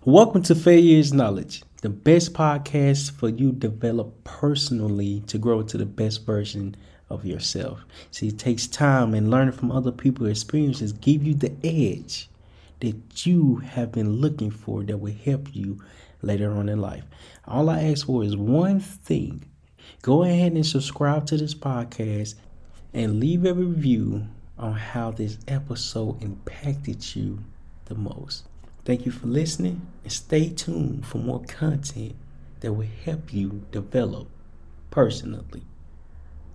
Welcome to Failure is Knowledge, the best podcast for you develop personally to grow into the best version of yourself. See, it takes time and learning from other people's experiences give you the edge that you have been looking for that will help you later on in life. All I ask for is one thing. Go ahead and subscribe to this podcast and leave a review on how this episode impacted you the most. Thank you for listening and stay tuned for more content that will help you develop personally.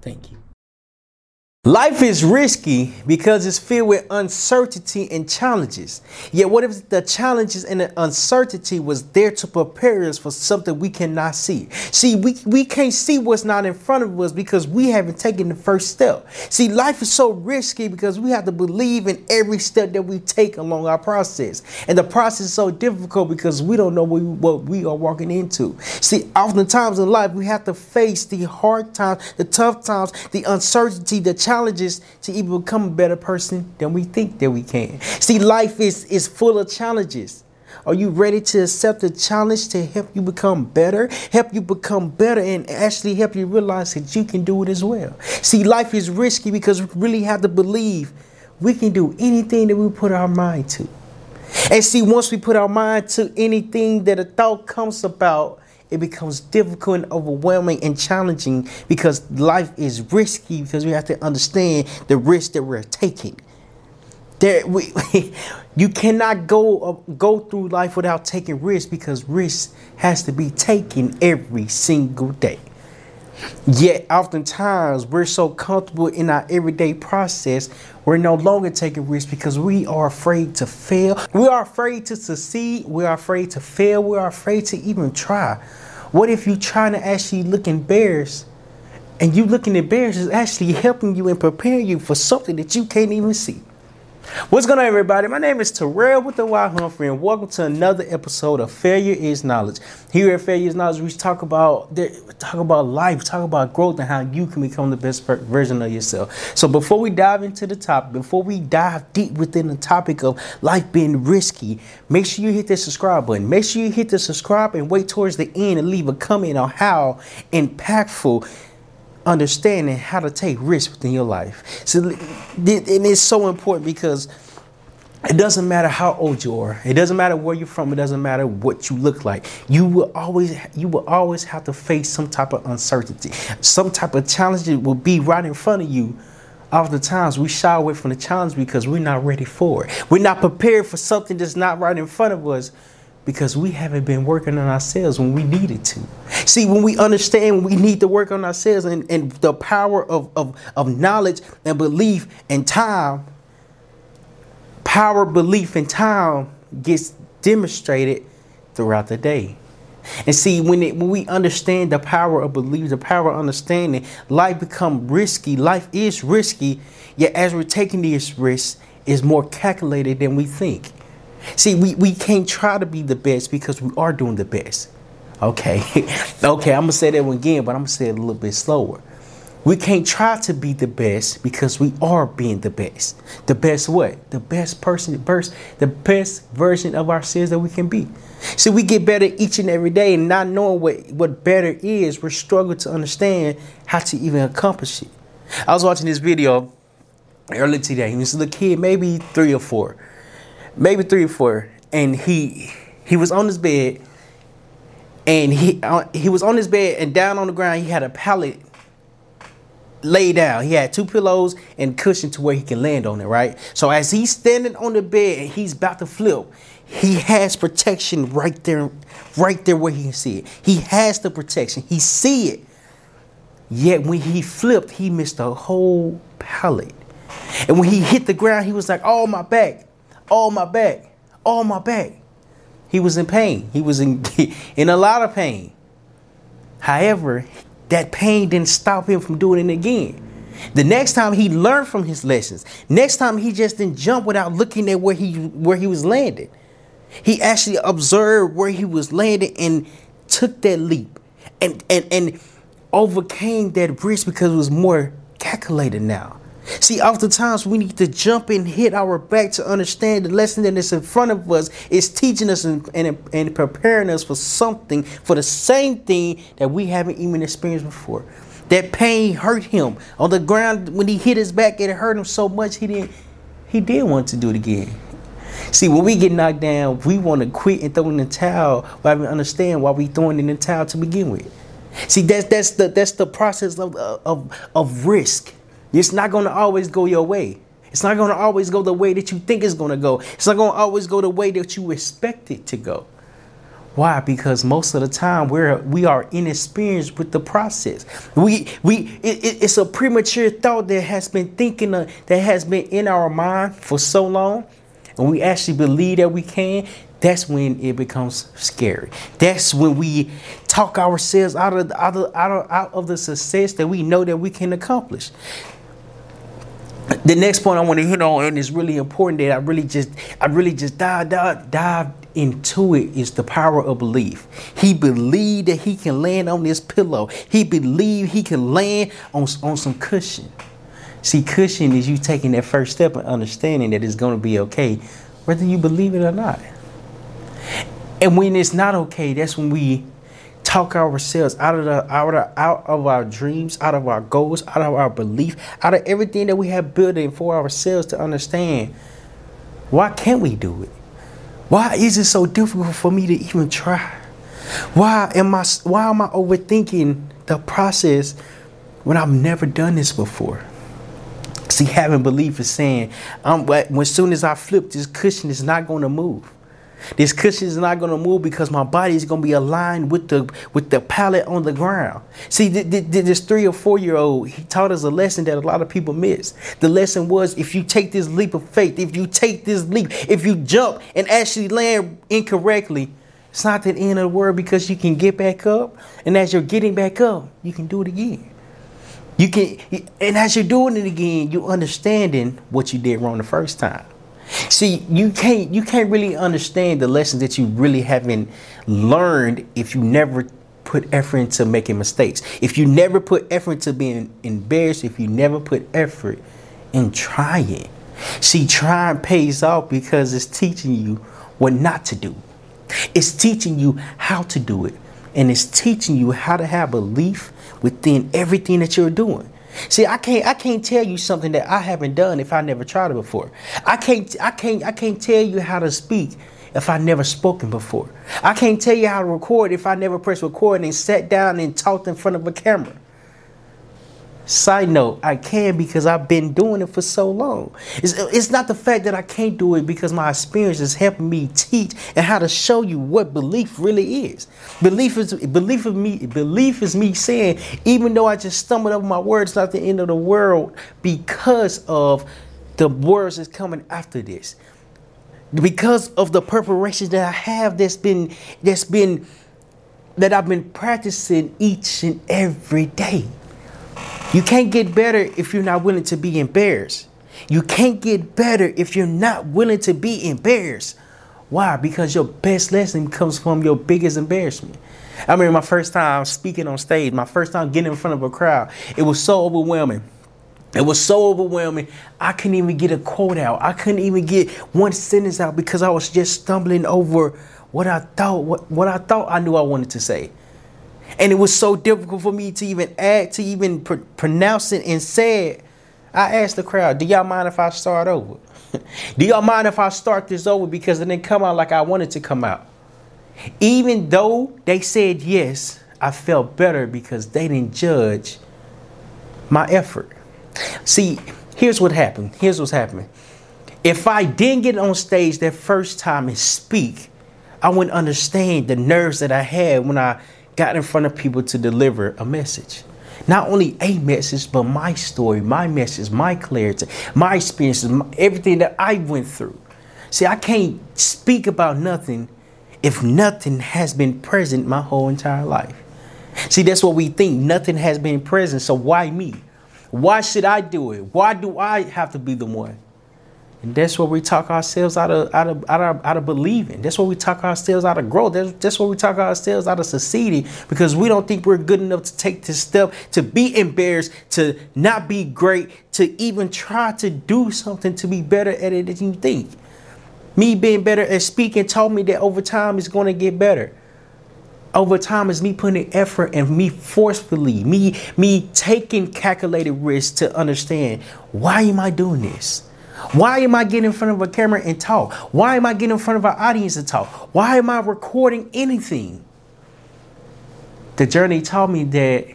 Thank you. Life is risky because it's filled with uncertainty and challenges. Yet, what if the challenges and the uncertainty was there to prepare us for something we cannot see? See, we, we can't see what's not in front of us because we haven't taken the first step. See, life is so risky because we have to believe in every step that we take along our process. And the process is so difficult because we don't know what we, what we are walking into. See, oftentimes in life, we have to face the hard times, the tough times, the uncertainty, the challenges challenges to even become a better person than we think that we can. See, life is, is full of challenges. Are you ready to accept the challenge to help you become better? Help you become better and actually help you realize that you can do it as well. See, life is risky because we really have to believe we can do anything that we put our mind to. And see, once we put our mind to anything that a thought comes about, it becomes difficult and overwhelming and challenging because life is risky because we have to understand the risk that we're taking. There, we, you cannot go uh, go through life without taking risks because risk has to be taken every single day. Yet, oftentimes, we're so comfortable in our everyday process, we're no longer taking risks because we are afraid to fail. We are afraid to succeed. We are afraid to fail. We are afraid to even try. What if you're trying to actually look embarrassed? and you looking embarrassed is actually helping you and preparing you for something that you can't even see? What's going on, everybody? My name is Terryl with the Y Humphrey, and welcome to another episode of Failure is Knowledge. Here at Failure is Knowledge, we talk about talk about life, talk about growth, and how you can become the best version of yourself. So, before we dive into the topic, before we dive deep within the topic of life being risky, make sure you hit that subscribe button. Make sure you hit the subscribe and wait towards the end and leave a comment on how impactful understanding how to take risks within your life. So, and it's so important because it doesn't matter how old you are. It doesn't matter where you're from. It doesn't matter what you look like. You will always you will always have to face some type of uncertainty. Some type of challenge that will be right in front of you. Oftentimes we shy away from the challenge because we're not ready for it. We're not prepared for something that's not right in front of us because we haven't been working on ourselves when we needed to. See, when we understand we need to work on ourselves and, and the power of, of, of knowledge and belief and time, power, belief, and time gets demonstrated throughout the day. And see, when it, when we understand the power of belief, the power of understanding, life become risky. Life is risky, yet as we're taking these risks, is more calculated than we think. See, we, we can't try to be the best because we are doing the best. Okay. okay, I'm going to say that one again, but I'm going to say it a little bit slower. We can't try to be the best because we are being the best. The best what? The best person, best, the best version of ourselves that we can be. See, we get better each and every day, and not knowing what, what better is, we're struggling to understand how to even accomplish it. I was watching this video earlier today, and this little kid, maybe three or four maybe three or four, and he he was on his bed, and he uh, he was on his bed and down on the ground. He had a pallet laid down. He had two pillows and cushion to where he can land on it. Right. So as he's standing on the bed and he's about to flip, he has protection right there, right there where he can see it. He has the protection. He see it. Yet when he flipped, he missed the whole pallet. And when he hit the ground, he was like, "Oh my back!" All my back, all my back. He was in pain. He was in, in a lot of pain. However, that pain didn't stop him from doing it again. The next time he learned from his lessons. Next time he just didn't jump without looking at where he where he was landing. He actually observed where he was landing and took that leap and and and overcame that risk because it was more calculated now. See, oftentimes we need to jump and hit our back to understand the lesson that is in front of us is teaching us and, and, and preparing us for something, for the same thing that we haven't even experienced before. That pain hurt him on the ground when he hit his back. It hurt him so much he didn't. He did want to do it again. See, when we get knocked down, we want to quit and throw in the towel. But we understand why we throwing in the towel to begin with. See, that's that's the that's the process of of of risk. It's not going to always go your way. It's not going to always go the way that you think it's going to go. It's not going to always go the way that you expect it to go. Why? Because most of the time we're we are inexperienced with the process. We we it, it's a premature thought that has been thinking of, that has been in our mind for so long, and we actually believe that we can. That's when it becomes scary. That's when we talk ourselves out of out of out of, out of the success that we know that we can accomplish the next point I want to hit on, and it's really important that I really just, I really just dive, dive, dive into it is the power of belief. He believed that he can land on this pillow. He believed he can land on, on some cushion. See, cushion is you taking that first step and understanding that it's going to be okay, whether you believe it or not. And when it's not okay, that's when we talk ourselves out of the out of, out of our dreams, out of our goals, out of our belief, out of everything that we have built in for ourselves to understand. Why can't we do it? Why is it so difficult for me to even try? Why am I why am I overthinking the process when I've never done this before? See, having belief is saying, "I'm." As soon as I flip this cushion, it's not going to move. This cushion is not going to move because my body is going to be aligned with the with the pallet on the ground. See, th- th- this three or four year old, he taught us a lesson that a lot of people miss. The lesson was if you take this leap of faith, if you take this leap, if you jump and actually land incorrectly, it's not the end of the world because you can get back up, and as you're getting back up, you can do it again. You can, and as you're doing it again, you're understanding what you did wrong the first time. See, you can't you can't really understand the lessons that you really haven't learned if you never put effort into making mistakes. If you never put effort into being embarrassed, if you never put effort in trying. See, trying pays off because it's teaching you what not to do. It's teaching you how to do it. And it's teaching you how to have belief within everything that you're doing. See, I can't I can't tell you something that I haven't done if I never tried it before. I can't I can't I can't tell you how to speak if I never spoken before. I can't tell you how to record if I never pressed record and sat down and talked in front of a camera. Side note, I can because I've been doing it for so long. It's, it's not the fact that I can't do it because my experience is helping me teach and how to show you what belief really is. Belief is belief of me. Belief is me saying, even though I just stumbled over my words, not the end of the world because of the words that's coming after this. Because of the preparation that I have that's been that's been that I've been practicing each and every day. You can't get better if you're not willing to be embarrassed. You can't get better if you're not willing to be embarrassed. Why? Because your best lesson comes from your biggest embarrassment. I remember my first time speaking on stage, my first time getting in front of a crowd. It was so overwhelming. It was so overwhelming. I couldn't even get a quote out. I couldn't even get one sentence out because I was just stumbling over what I thought what, what I thought I knew I wanted to say. And it was so difficult for me to even add, to even pr- pronounce it and say it. I asked the crowd, do y'all mind if I start over? do y'all mind if I start this over because it didn't come out like I wanted to come out? Even though they said yes, I felt better because they didn't judge my effort. See, here's what happened. Here's what's happening. If I didn't get on stage that first time and speak, I wouldn't understand the nerves that I had when I got in front of people to deliver a message. Not only a message, but my story, my message, my clarity, my experiences, my, everything that I went through. See, I can't speak about nothing if nothing has been present my whole entire life. See, that's what we think. Nothing has been present, so why me? Why should I do it? Why do I have to be the one? And that's what we talk ourselves out of out of out of, out of believing. That's what we talk ourselves out of growth. That's, that's what we talk ourselves out of succeeding because we don't think we're good enough to take this step, to be embarrassed, to not be great, to even try to do something to be better at it than you think. Me being better at speaking told me that over time it's going to get better over time is me putting effort and me forcefully me me taking calculated risks to understand why am i doing this why am I getting in front of a camera and talk? Why am I getting in front of an audience and talk? Why am I recording anything? The journey taught me that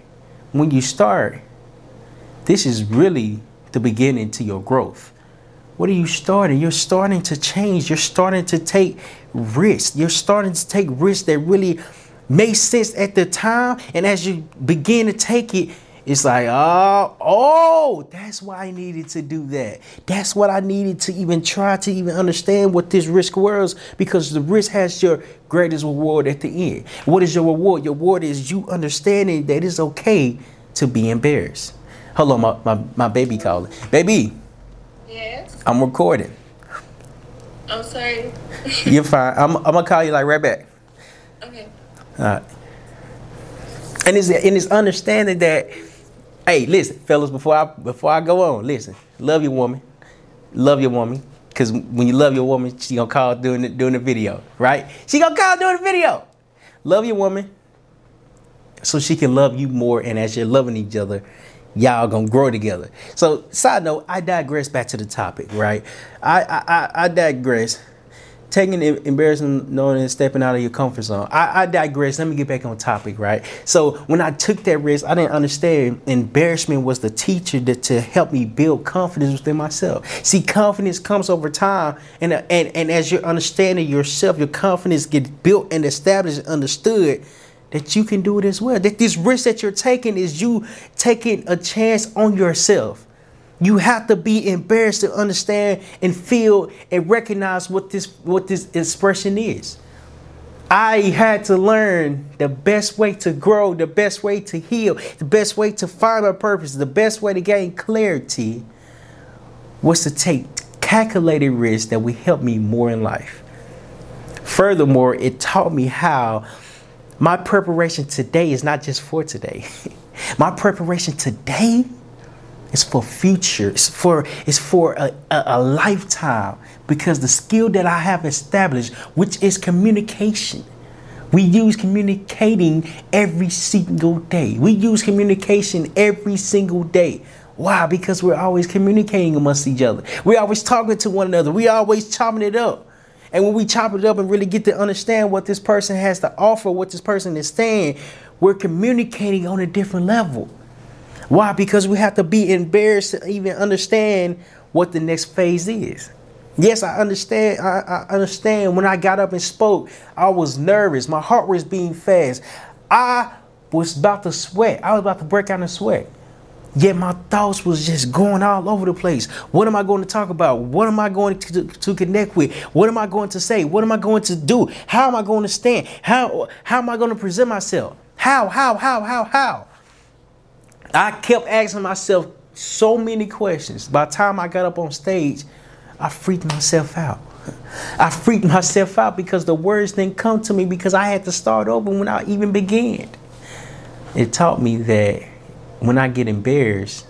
when you start, this is really the beginning to your growth. What are you starting? You're starting to change. You're starting to take risks. You're starting to take risks that really make sense at the time. And as you begin to take it, it's like, oh, oh, that's why I needed to do that. That's what I needed to even try to even understand what this risk was because the risk has your greatest reward at the end. What is your reward? Your reward is you understanding that it's okay to be embarrassed. Hello, my, my, my baby calling. Baby. Yes. I'm recording. I'm sorry. You're fine. I'm, I'm gonna call you like right back. Okay. All right. And it's, and it's understanding that Hey, listen, fellas, before I before I go on, listen. Love your woman. Love your woman. Cause when you love your woman, she gonna call doing the doing the video, right? She gonna call doing the video. Love your woman. So she can love you more, and as you're loving each other, y'all gonna grow together. So, side note, I digress back to the topic, right? I I, I digress taking embarrassing knowing and stepping out of your comfort zone. I, I, digress. Let me get back on topic, right? So when I took that risk, I didn't understand embarrassment was the teacher that to help me build confidence within myself. See, confidence comes over time, and uh, and and as you're understanding yourself, your confidence gets built and established and understood that you can do it as well. That this risk that you're taking is you taking a chance on yourself. You have to be embarrassed to understand and feel and recognize what this what this expression is. I had to learn the best way to grow, the best way to heal, the best way to find my purpose, the best way to gain clarity was to take calculated risks that would help me more in life. Furthermore, it taught me how my preparation today is not just for today. my preparation today it's for future. It's for it's for a, a, a, lifetime because the skill that I have established, which is communication. We use communicating every single day. We use communication every single day. Why? Because we're always communicating amongst each other. We're always talking to one another. We're always chopping it up. And when we chop it up and really get to understand what this person has to offer, what this person is saying, we're communicating on a different level. Why? Because we have to be embarrassed to even understand what the next phase is. Yes, I understand. I, I, understand. When I got up and spoke, I was nervous. My heart was beating fast. I was about to sweat. I was about to break out in sweat. Yet my thoughts was just going all over the place. What am I going to talk about? What am I going to, to connect with? What am I going to say? What am I going to do? How am I going to stand? How how am I going to present myself? How how how how how? I kept asking myself so many questions. By the time I got up on stage, I freaked myself out. I freaked myself out because the words didn't come to me because I had to start over when I even began. It taught me that when I get embarrassed,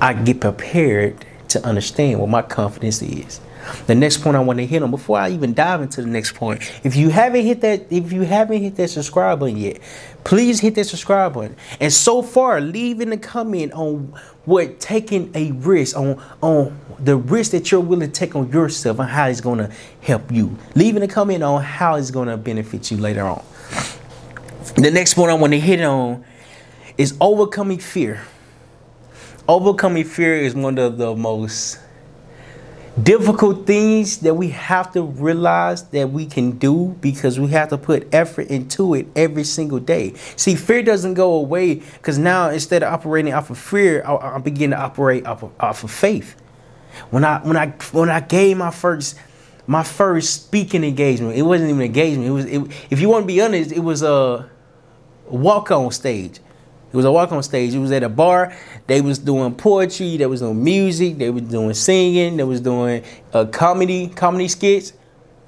I get prepared to understand what my confidence is. The next point I want to hit on before I even dive into the next point. If you haven't hit that, if you haven't hit that subscribe button yet, please hit that subscribe button. And so far, leave in the comment on what taking a risk on on the risk that you're willing to take on yourself and how it's to help you. Leave in the comment on how it's to benefit you later on. The next point I want to hit on is overcoming fear. Overcoming fear is one of the most difficult things that we have to realize that we can do because we have to put effort into it every single day. See, fear doesn't go away because now instead of operating off of fear, I, I begin to operate off of, off of faith. When I when I when I gave my first my first speaking engagement, it wasn't even engagement. It was it, if you want to be honest, it was a walk on stage. It was a walk on stage. It was at a bar. They was doing poetry. They was doing music. They was doing singing. They was doing uh, comedy, comedy skits.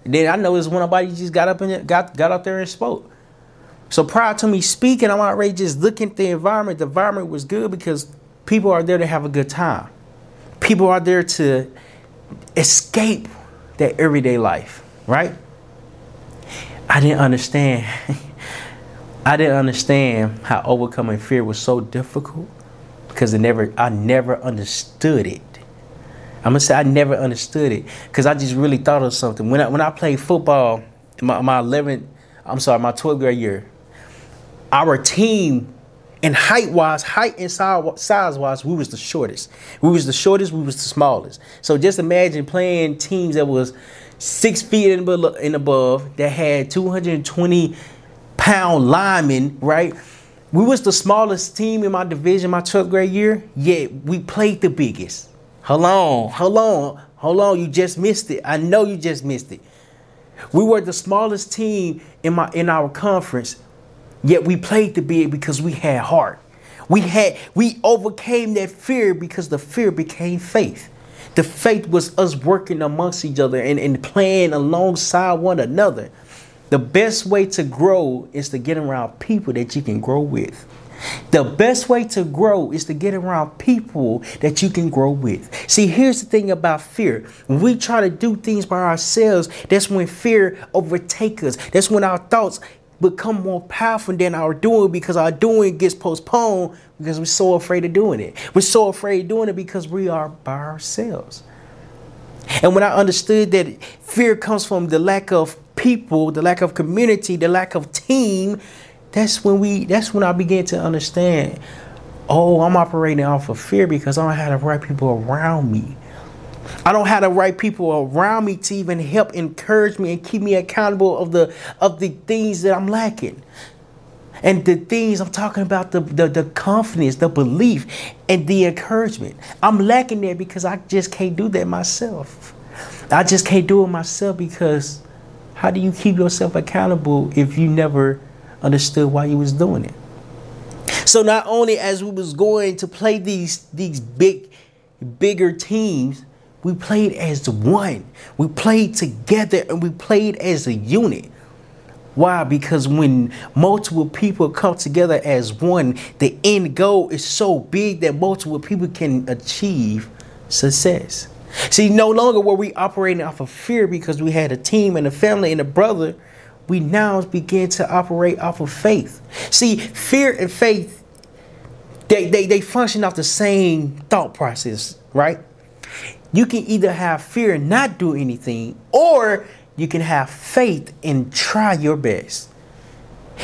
Then I noticed when nobody just got up and got got up there and spoke. So prior to me speaking, I'm already just looking at the environment. The environment was good because people are there to have a good time. People are there to escape their everyday life, right? I didn't understand. I didn't understand how overcoming fear was so difficult because I never I never understood it. I'm gonna say I never understood it because I just really thought of something when I when I played football in my, my 11th I'm sorry my 12th grade year our team in height wise, height and size wise, we was the shortest. We was the shortest. We was the smallest. So just imagine playing teams that was six feet and above that had 220 pound linemen, right? We was the smallest team in my division my 12th grade year, yet we played the biggest. Hold on, hold on, hold on. You just missed it. I know you just missed it. We were the smallest team in my in our conference, Yet we played the big because we had heart. We had we overcame that fear because the fear became faith. The faith was us working amongst each other and, and playing alongside one another. The best way to grow is to get around people that you can grow with. The best way to grow is to get around people that you can grow with. See, here's the thing about fear. When we try to do things by ourselves, that's when fear overtakes us. That's when our thoughts become more powerful than our doing because our doing gets postponed because we're so afraid of doing it. We're so afraid of doing it because we are by ourselves. And when I understood that fear comes from the lack of people, the lack of community, the lack of team, that's when we that's when I began to understand, oh, I'm operating off of fear because I don't have the right people around me. I don't have the right people around me to even help encourage me and keep me accountable of the of the things that I'm lacking. And the things I'm talking about, the, the, the confidence, the belief, and the encouragement. I'm lacking there because I just can't do that myself. I just can't do it myself because how do you keep yourself accountable if you never understood why you was doing it? So not only as we was going to play these these big bigger teams, we played as one. We played together and we played as a unit. Why? Because when multiple people come together as one, the end goal is so big that multiple people can achieve success. See, no longer were we operating off of fear because we had a team and a family and a brother. We now begin to operate off of faith. See, fear and faith, they, they, they function off the same thought process, right? You can either have fear and not do anything, or you can have faith and try your best.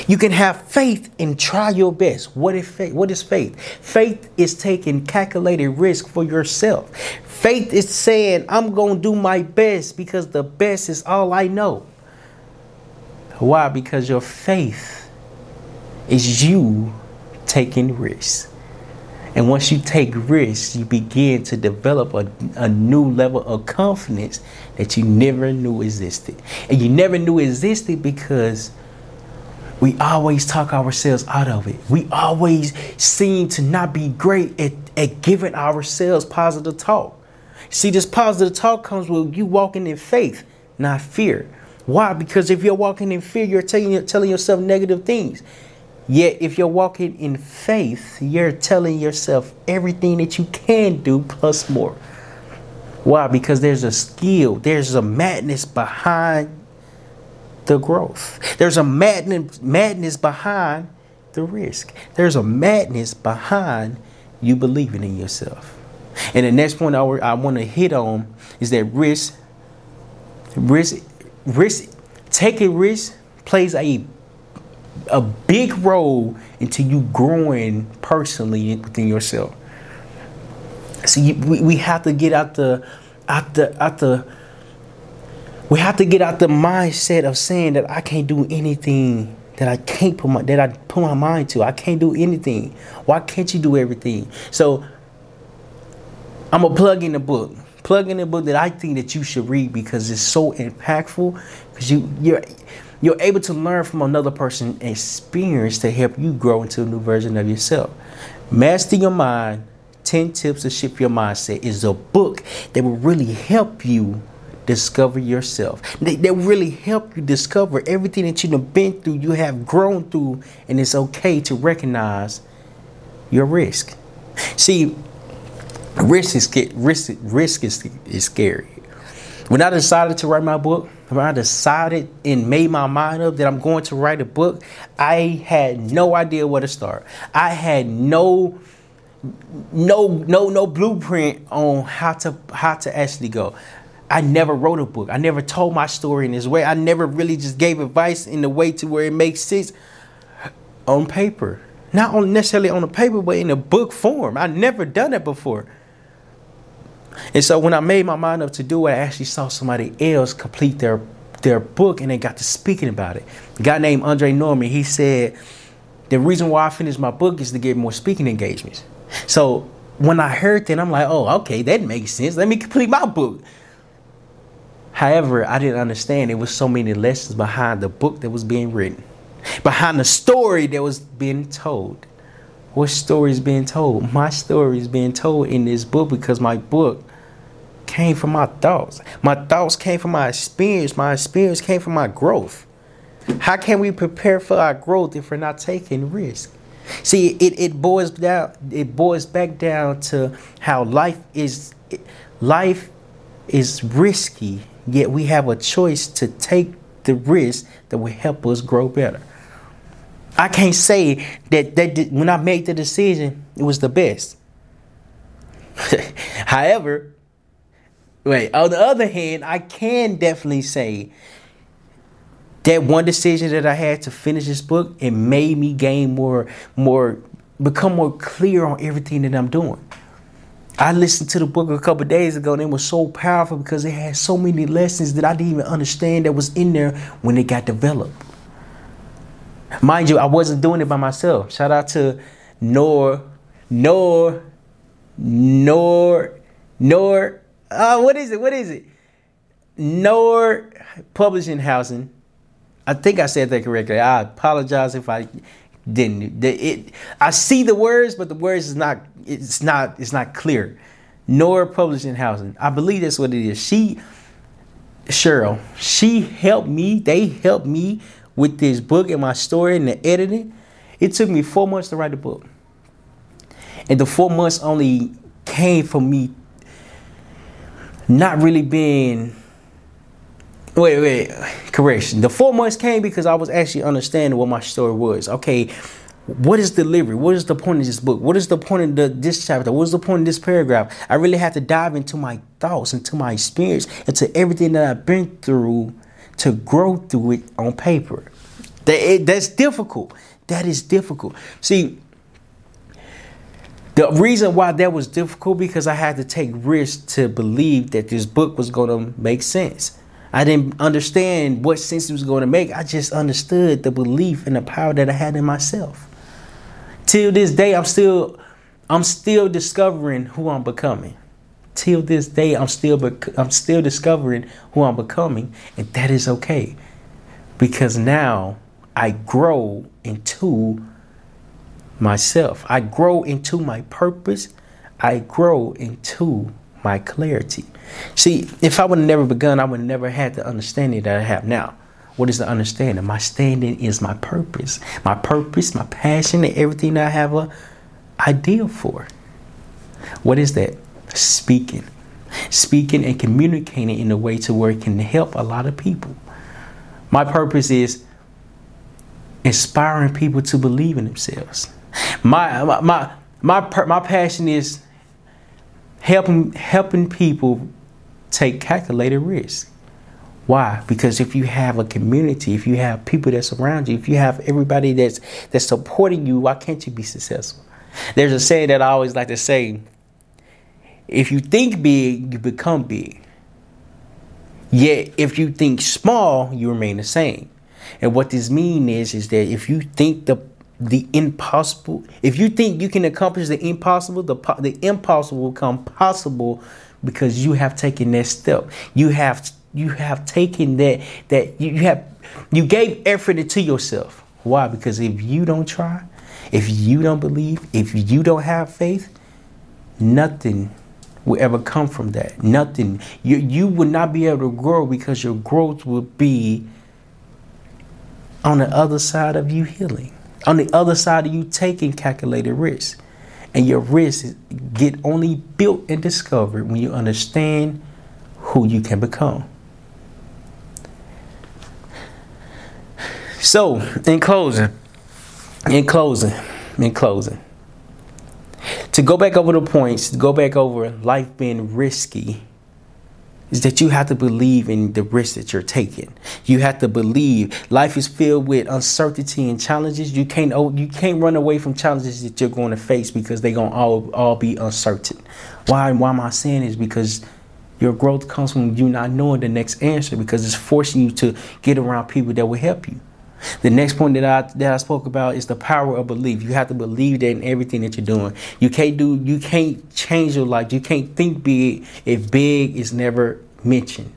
You can have faith and try your best. What is faith? What is faith? Faith is taking calculated risk for yourself. Faith is saying, I'm going to do my best because the best is all I know. Why? Because your faith is you taking risks. And once you take risks, you begin to develop a, a new level of confidence that you never knew existed. And you never knew existed because we always talk ourselves out of it. We always seem to not be great at, at giving ourselves positive talk. See, this positive talk comes with you walking in faith, not fear. Why? Because if you're walking in fear, you're telling, telling yourself negative things. Yet, if you're walking in faith, you're telling yourself everything that you can do plus more. Why? Because there's a skill, there's a madness behind the growth. There's a madness, madness behind the risk. There's a madness behind you believing in yourself. And the next point I, I want to hit on is that risk, risk, risk, taking risk plays a a big role into you growing personally within yourself. So you, we, we have to get out the out the out the we have to get out the mindset of saying that I can't do anything that I can't put my that I put my mind to. I can't do anything. Why can't you do everything? So I'm gonna plug in the book. plug in a book that I think that you should read because it's so impactful. Because you you're you're able to learn from another person's experience to help you grow into a new version of yourself. Master Your Mind 10 Tips to Shift Your Mindset is a book that will really help you discover yourself. They, they really help you discover everything that you've been through, you have grown through, and it's okay to recognize your risk. See, risk is risk risk is, is scary. When I decided to write my book, when I decided and made my mind up that I'm going to write a book, I had no idea where to start. I had no no no no blueprint on how to how to actually go. I never wrote a book. I never told my story in this way. I never really just gave advice in the way to where it makes sense on paper. Not on necessarily on the paper, but in a book form. I never done that before. And so when I made my mind up to do it, I actually saw somebody else complete their their book and they got to speaking about it. A guy named Andre Norman, he said, the reason why I finished my book is to get more speaking engagements. So when I heard that, I'm like, oh, okay, that makes sense. Let me complete my book. However, I didn't understand it was so many lessons behind the book that was being written, behind the story that was being told. What story is being told? My story is being told in this book because my book came from my thoughts. My thoughts came from my experience. My experience came from my growth. How can we prepare for our growth if we're not taking risk? See, it, it boils down it boils back down to how life is life is risky, yet we have a choice to take the risk that will help us grow better. I can't say that, that when I made the decision, it was the best. However, wait, on the other hand, I can definitely say that one decision that I had to finish this book, it made me gain more, more, become more clear on everything that I'm doing. I listened to the book a couple days ago and it was so powerful because it had so many lessons that I didn't even understand that was in there when it got developed. Mind you, I wasn't doing it by myself. Shout out to Nor, Nor, Nor, Nor. Uh, what is it? What is it? Nor Publishing Housing. I think I said that correctly. I apologize if I didn't. It, I see the words, but the words is not. It's not. It's not clear. Nor Publishing Housing. I believe that's what it is. She, Cheryl, she helped me. They helped me with this book and my story and the editing, it took me four months to write the book. And the four months only came from me not really being wait, wait, correction. The four months came because I was actually understanding what my story was. Okay, what is delivery? What is the point of this book? What is the point of the, this chapter? What is the point of this paragraph? I really had to dive into my thoughts, into my experience, into everything that I've been through to grow through it on paper. That it, that's difficult. That is difficult. See, the reason why that was difficult because I had to take risks to believe that this book was going to make sense. I didn't understand what sense it was going to make. I just understood the belief and the power that I had in myself. Till this day, I'm still, I'm still discovering who I'm becoming till this day I'm still bec- I'm still discovering who I'm becoming and that is okay because now I grow into myself I grow into my purpose I grow into my clarity. See if I would have never begun I would have never had the understanding that I have now. What is the understanding? My standing is my purpose. My purpose my passion and everything that I have a ideal for. What is that? Speaking, speaking and communicating in a way to where it can help a lot of people. My purpose is inspiring people to believe in themselves. My my my my, my passion is helping helping people take calculated risks. Why? Because if you have a community, if you have people that surround you, if you have everybody that's that's supporting you, why can't you be successful? There's a saying that I always like to say if you think big, you become big. Yet, if you think small, you remain the same. And what this means is, is that if you think the the impossible, if you think you can accomplish the impossible, the the impossible will become possible Because you have taken that step. You have you have taken that that you have you gave effort into yourself. Why? Because if you don't try, if you don't believe, if you don't have faith, nothing will ever come from that. Nothing. You you would not be able to grow because your growth will be on the other side of you healing. On the other side of you taking calculated risks. And your risks get only built and discovered when you understand who you can become. So, in closing, in closing, in closing, to go back over the points, to go back over life being risky, is that you have to believe in the risk that you're taking. You have to believe life is filled with uncertainty and challenges. You can't you can't run away from challenges that you're going to face because they're gonna all all be uncertain. Why why am I saying this? Because your growth comes from you not knowing the next answer because it's forcing you to get around people that will help you. The next point that I that I spoke about is the power of belief. You have to believe that in everything that you're doing. You can't do you can't change your life. You can't think big if big is never mentioned.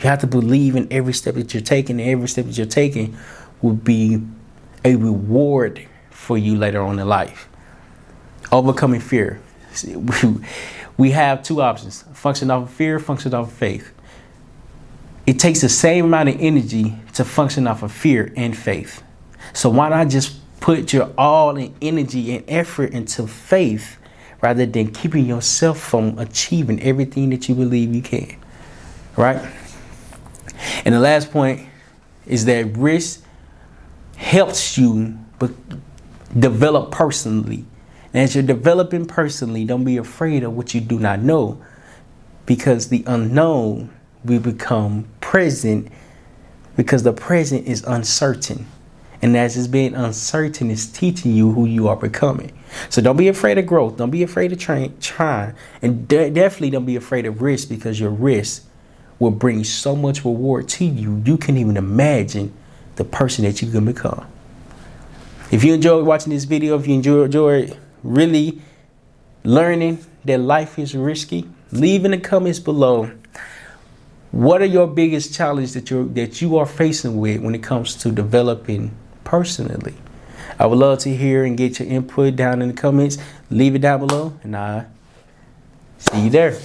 You have to believe in every step that you're taking, and every step that you're taking will be a reward for you later on in life. Overcoming fear. We have two options function off of fear, function off of faith it takes the same amount of energy to function off of fear and faith. So why not just put your all in energy and effort into faith rather than keeping yourself from achieving everything that you believe you can? Right? And the last point is that risk helps you develop personally. And as you're developing personally, don't be afraid of what you do not know because the unknown we become present because the present is uncertain. And as it's being uncertain, it's teaching you who you are becoming. So don't be afraid of growth. Don't be afraid of trying. Try. And de- definitely don't be afraid of risk because your risk will bring so much reward to you. You can't even imagine the person that you can become. If you enjoyed watching this video, if you enjoyed, really learning that life is risky, leave in the comments below what are your biggest challenges that you that you are facing with when it comes to developing personally? I would love to hear and get your input down in the comments. Leave it down below, and I see you there.